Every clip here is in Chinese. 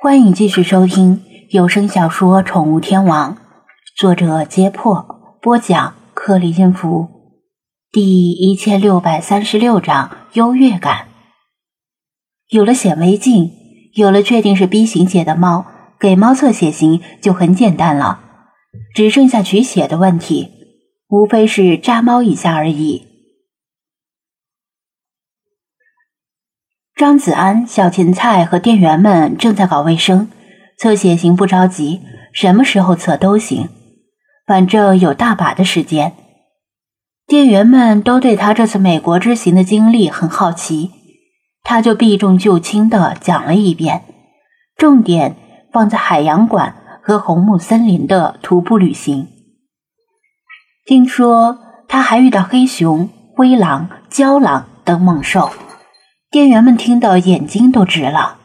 欢迎继续收听有声小说《宠物天王》，作者：揭破，播讲：克里音符，第一千六百三十六章优越感。有了显微镜，有了确定是 B 型血的猫，给猫测血型就很简单了，只剩下取血的问题，无非是扎猫一下而已。张子安、小芹菜和店员们正在搞卫生，测血型不着急，什么时候测都行，反正有大把的时间。店员们都对他这次美国之行的经历很好奇，他就避重就轻的讲了一遍，重点放在海洋馆和红木森林的徒步旅行。听说他还遇到黑熊、灰狼、郊狼等猛兽。店员们听到眼睛都直了。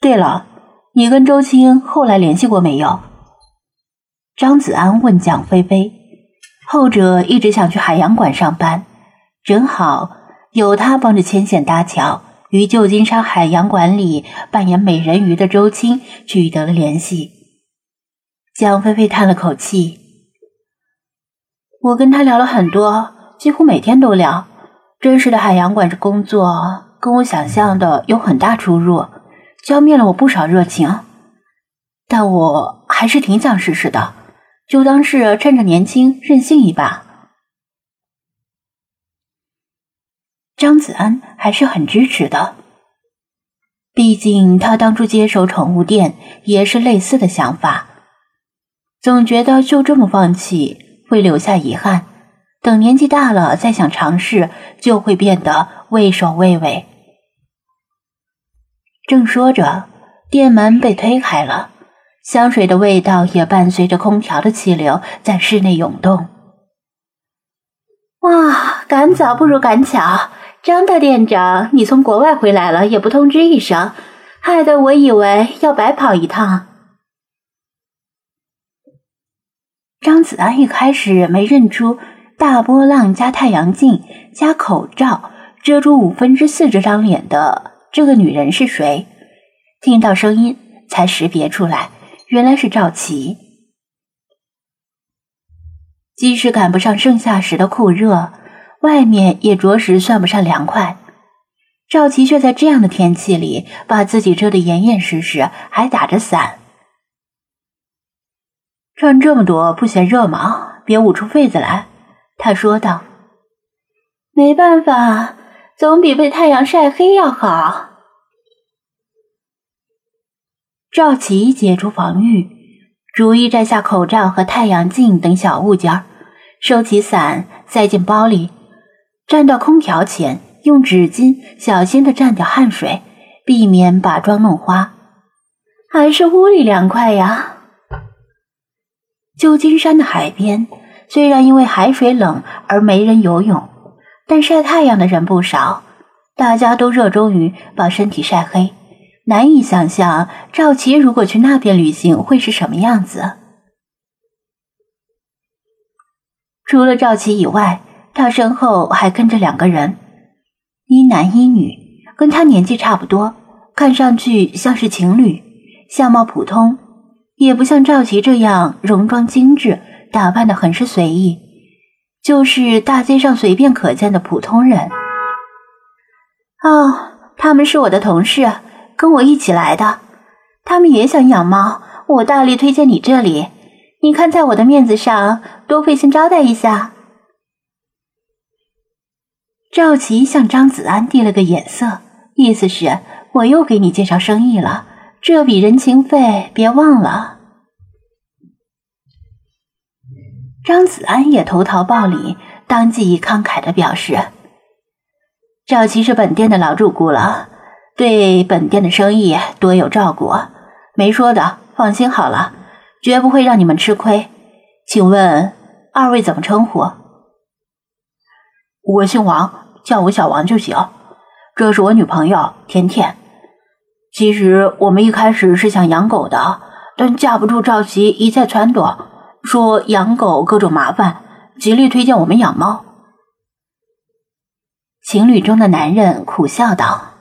对了，你跟周青后来联系过没有？张子安问蒋菲菲，后者一直想去海洋馆上班，正好有他帮着牵线搭桥，与旧金山海洋馆里扮演美人鱼的周青取得了联系。蒋菲菲叹了口气：“我跟他聊了很多，几乎每天都聊。”真实的海洋馆这工作跟我想象的有很大出入，浇灭了我不少热情，但我还是挺想试试的，就当是趁着年轻任性一把。张子安还是很支持的，毕竟他当初接手宠物店也是类似的想法，总觉得就这么放弃会留下遗憾。等年纪大了，再想尝试，就会变得畏首畏尾。正说着，店门被推开了，香水的味道也伴随着空调的气流在室内涌动。哇，赶早不如赶巧，张大店长，你从国外回来了也不通知一声，害得我以为要白跑一趟。张子安一开始没认出。大波浪加太阳镜加口罩遮住五分之四这张脸的这个女人是谁？听到声音才识别出来，原来是赵琪。即使赶不上盛夏时的酷热，外面也着实算不上凉快。赵琪却在这样的天气里把自己遮得严严实实，还打着伞。穿这么多不嫌热吗？别捂出痱子来。他说道：“没办法，总比被太阳晒黑要好。”赵琪解除防御，逐一摘下口罩和太阳镜等小物件，收起伞，塞进包里，站到空调前，用纸巾小心的蘸掉汗水，避免把妆弄花。还是屋里凉快呀！旧金山的海边。虽然因为海水冷而没人游泳，但晒太阳的人不少，大家都热衷于把身体晒黑。难以想象赵琪如果去那边旅行会是什么样子。除了赵琪以外，他身后还跟着两个人，一男一女，跟他年纪差不多，看上去像是情侣，相貌普通，也不像赵琪这样戎装精致。打扮的很是随意，就是大街上随便可见的普通人。哦，他们是我的同事，跟我一起来的。他们也想养猫，我大力推荐你这里。你看在我的面子上，多费心招待一下。赵琪向张子安递了个眼色，意思是我又给你介绍生意了，这笔人情费别忘了。张子安也投桃报李，当即慷慨的表示：“赵琪是本店的老主顾了，对本店的生意多有照顾，没说的，放心好了，绝不会让你们吃亏。请问二位怎么称呼？我姓王，叫我小王就行。这是我女朋友甜甜。其实我们一开始是想养狗的，但架不住赵琪一再撺掇。”说养狗各种麻烦，极力推荐我们养猫。情侣中的男人苦笑道：“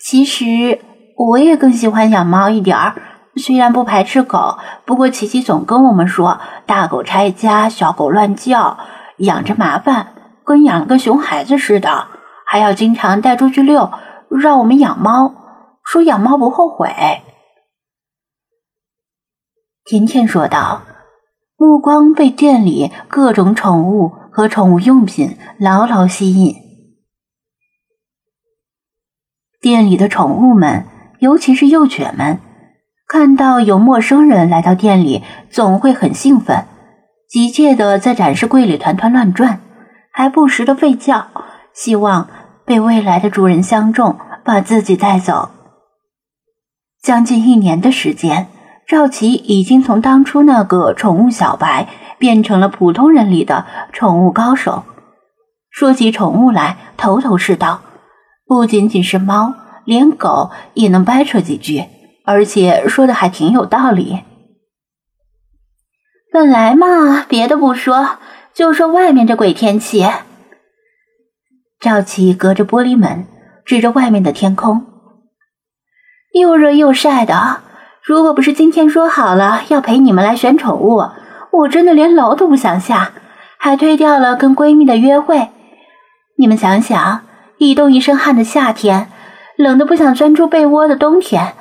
其实我也更喜欢养猫一点儿，虽然不排斥狗，不过琪琪总跟我们说，大狗拆家，小狗乱叫，养着麻烦，跟养了个熊孩子似的，还要经常带出去遛，让我们养猫，说养猫不后悔。甜甜说道，目光被店里各种宠物和宠物用品牢牢吸引。店里的宠物们，尤其是幼犬们，看到有陌生人来到店里，总会很兴奋，急切的在展示柜里团团乱转，还不时的吠叫，希望被未来的主人相中，把自己带走。将近一年的时间，赵琪已经从当初那个宠物小白，变成了普通人里的宠物高手。说起宠物来，头头是道。不仅仅是猫，连狗也能掰扯几句，而且说的还挺有道理。本来嘛，别的不说，就说外面这鬼天气。赵琪隔着玻璃门指着外面的天空，又热又晒的。如果不是今天说好了要陪你们来选宠物，我真的连楼都不想下，还推掉了跟闺蜜的约会。你们想想。一冻一身汗的夏天，冷得不想钻出被窝的冬天，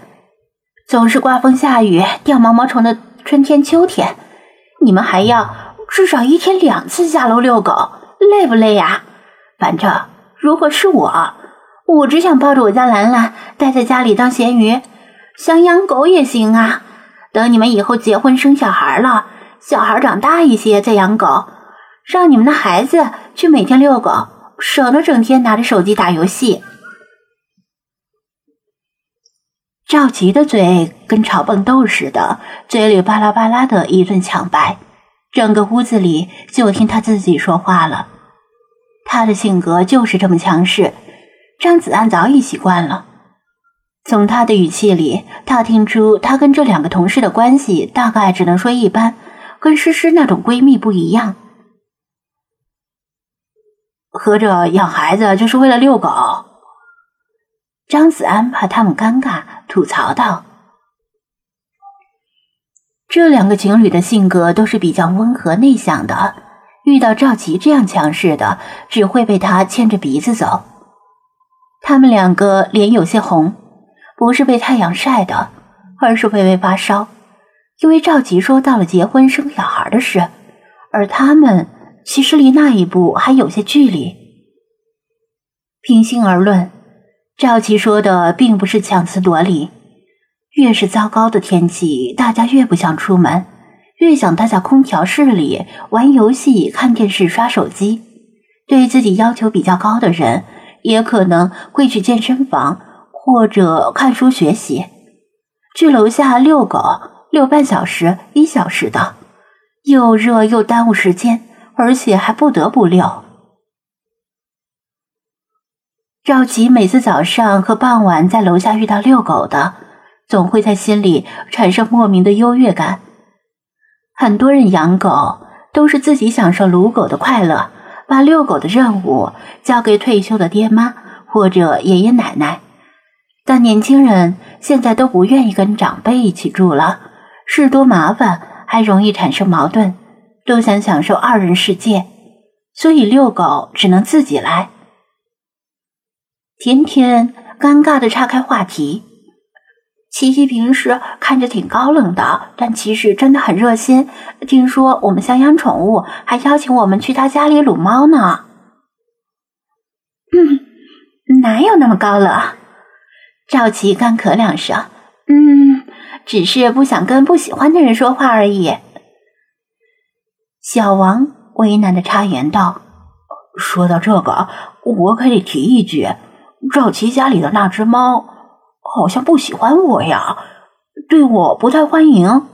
总是刮风下雨、掉毛毛虫的春天秋天，你们还要至少一天两次下楼遛狗，累不累呀？反正如果是我，我只想抱着我家兰兰待在家里当咸鱼，想养狗也行啊。等你们以后结婚生小孩了，小孩长大一些再养狗，让你们的孩子去每天遛狗。省得整天拿着手机打游戏。赵吉的嘴跟炒蹦豆似的，嘴里巴拉巴拉的一顿抢白，整个屋子里就听他自己说话了。他的性格就是这么强势，张子安早已习惯了。从他的语气里，他听出他跟这两个同事的关系大概只能说一般，跟诗诗那种闺蜜不一样。合着养孩子就是为了遛狗？张子安怕他们尴尬，吐槽道：“这两个情侣的性格都是比较温和内向的，遇到赵琪这样强势的，只会被他牵着鼻子走。他们两个脸有些红，不是被太阳晒的，而是微微发烧，因为赵琪说到了结婚生小孩的事，而他们……”其实离那一步还有些距离。平心而论，赵琪说的并不是强词夺理。越是糟糕的天气，大家越不想出门，越想待在空调室里玩游戏、看电视、刷手机。对自己要求比较高的人，也可能会去健身房或者看书学习，去楼下遛狗，遛半小时、一小时的，又热又耽误时间。而且还不得不遛。赵吉每次早上和傍晚在楼下遇到遛狗的，总会在心里产生莫名的优越感。很多人养狗都是自己享受撸狗的快乐，把遛狗的任务交给退休的爹妈或者爷爷奶奶。但年轻人现在都不愿意跟长辈一起住了，事多麻烦，还容易产生矛盾。都想享受二人世界，所以遛狗只能自己来。甜甜尴尬的岔开话题：“琪琪平时看着挺高冷的，但其实真的很热心。听说我们想养宠物，还邀请我们去他家里撸猫呢。”“嗯，哪有那么高冷？”赵琪干咳两声，“嗯，只是不想跟不喜欢的人说话而已。”小王为难的插言道：“说到这个，我可得提一句，赵琪家里的那只猫好像不喜欢我呀，对我不太欢迎。”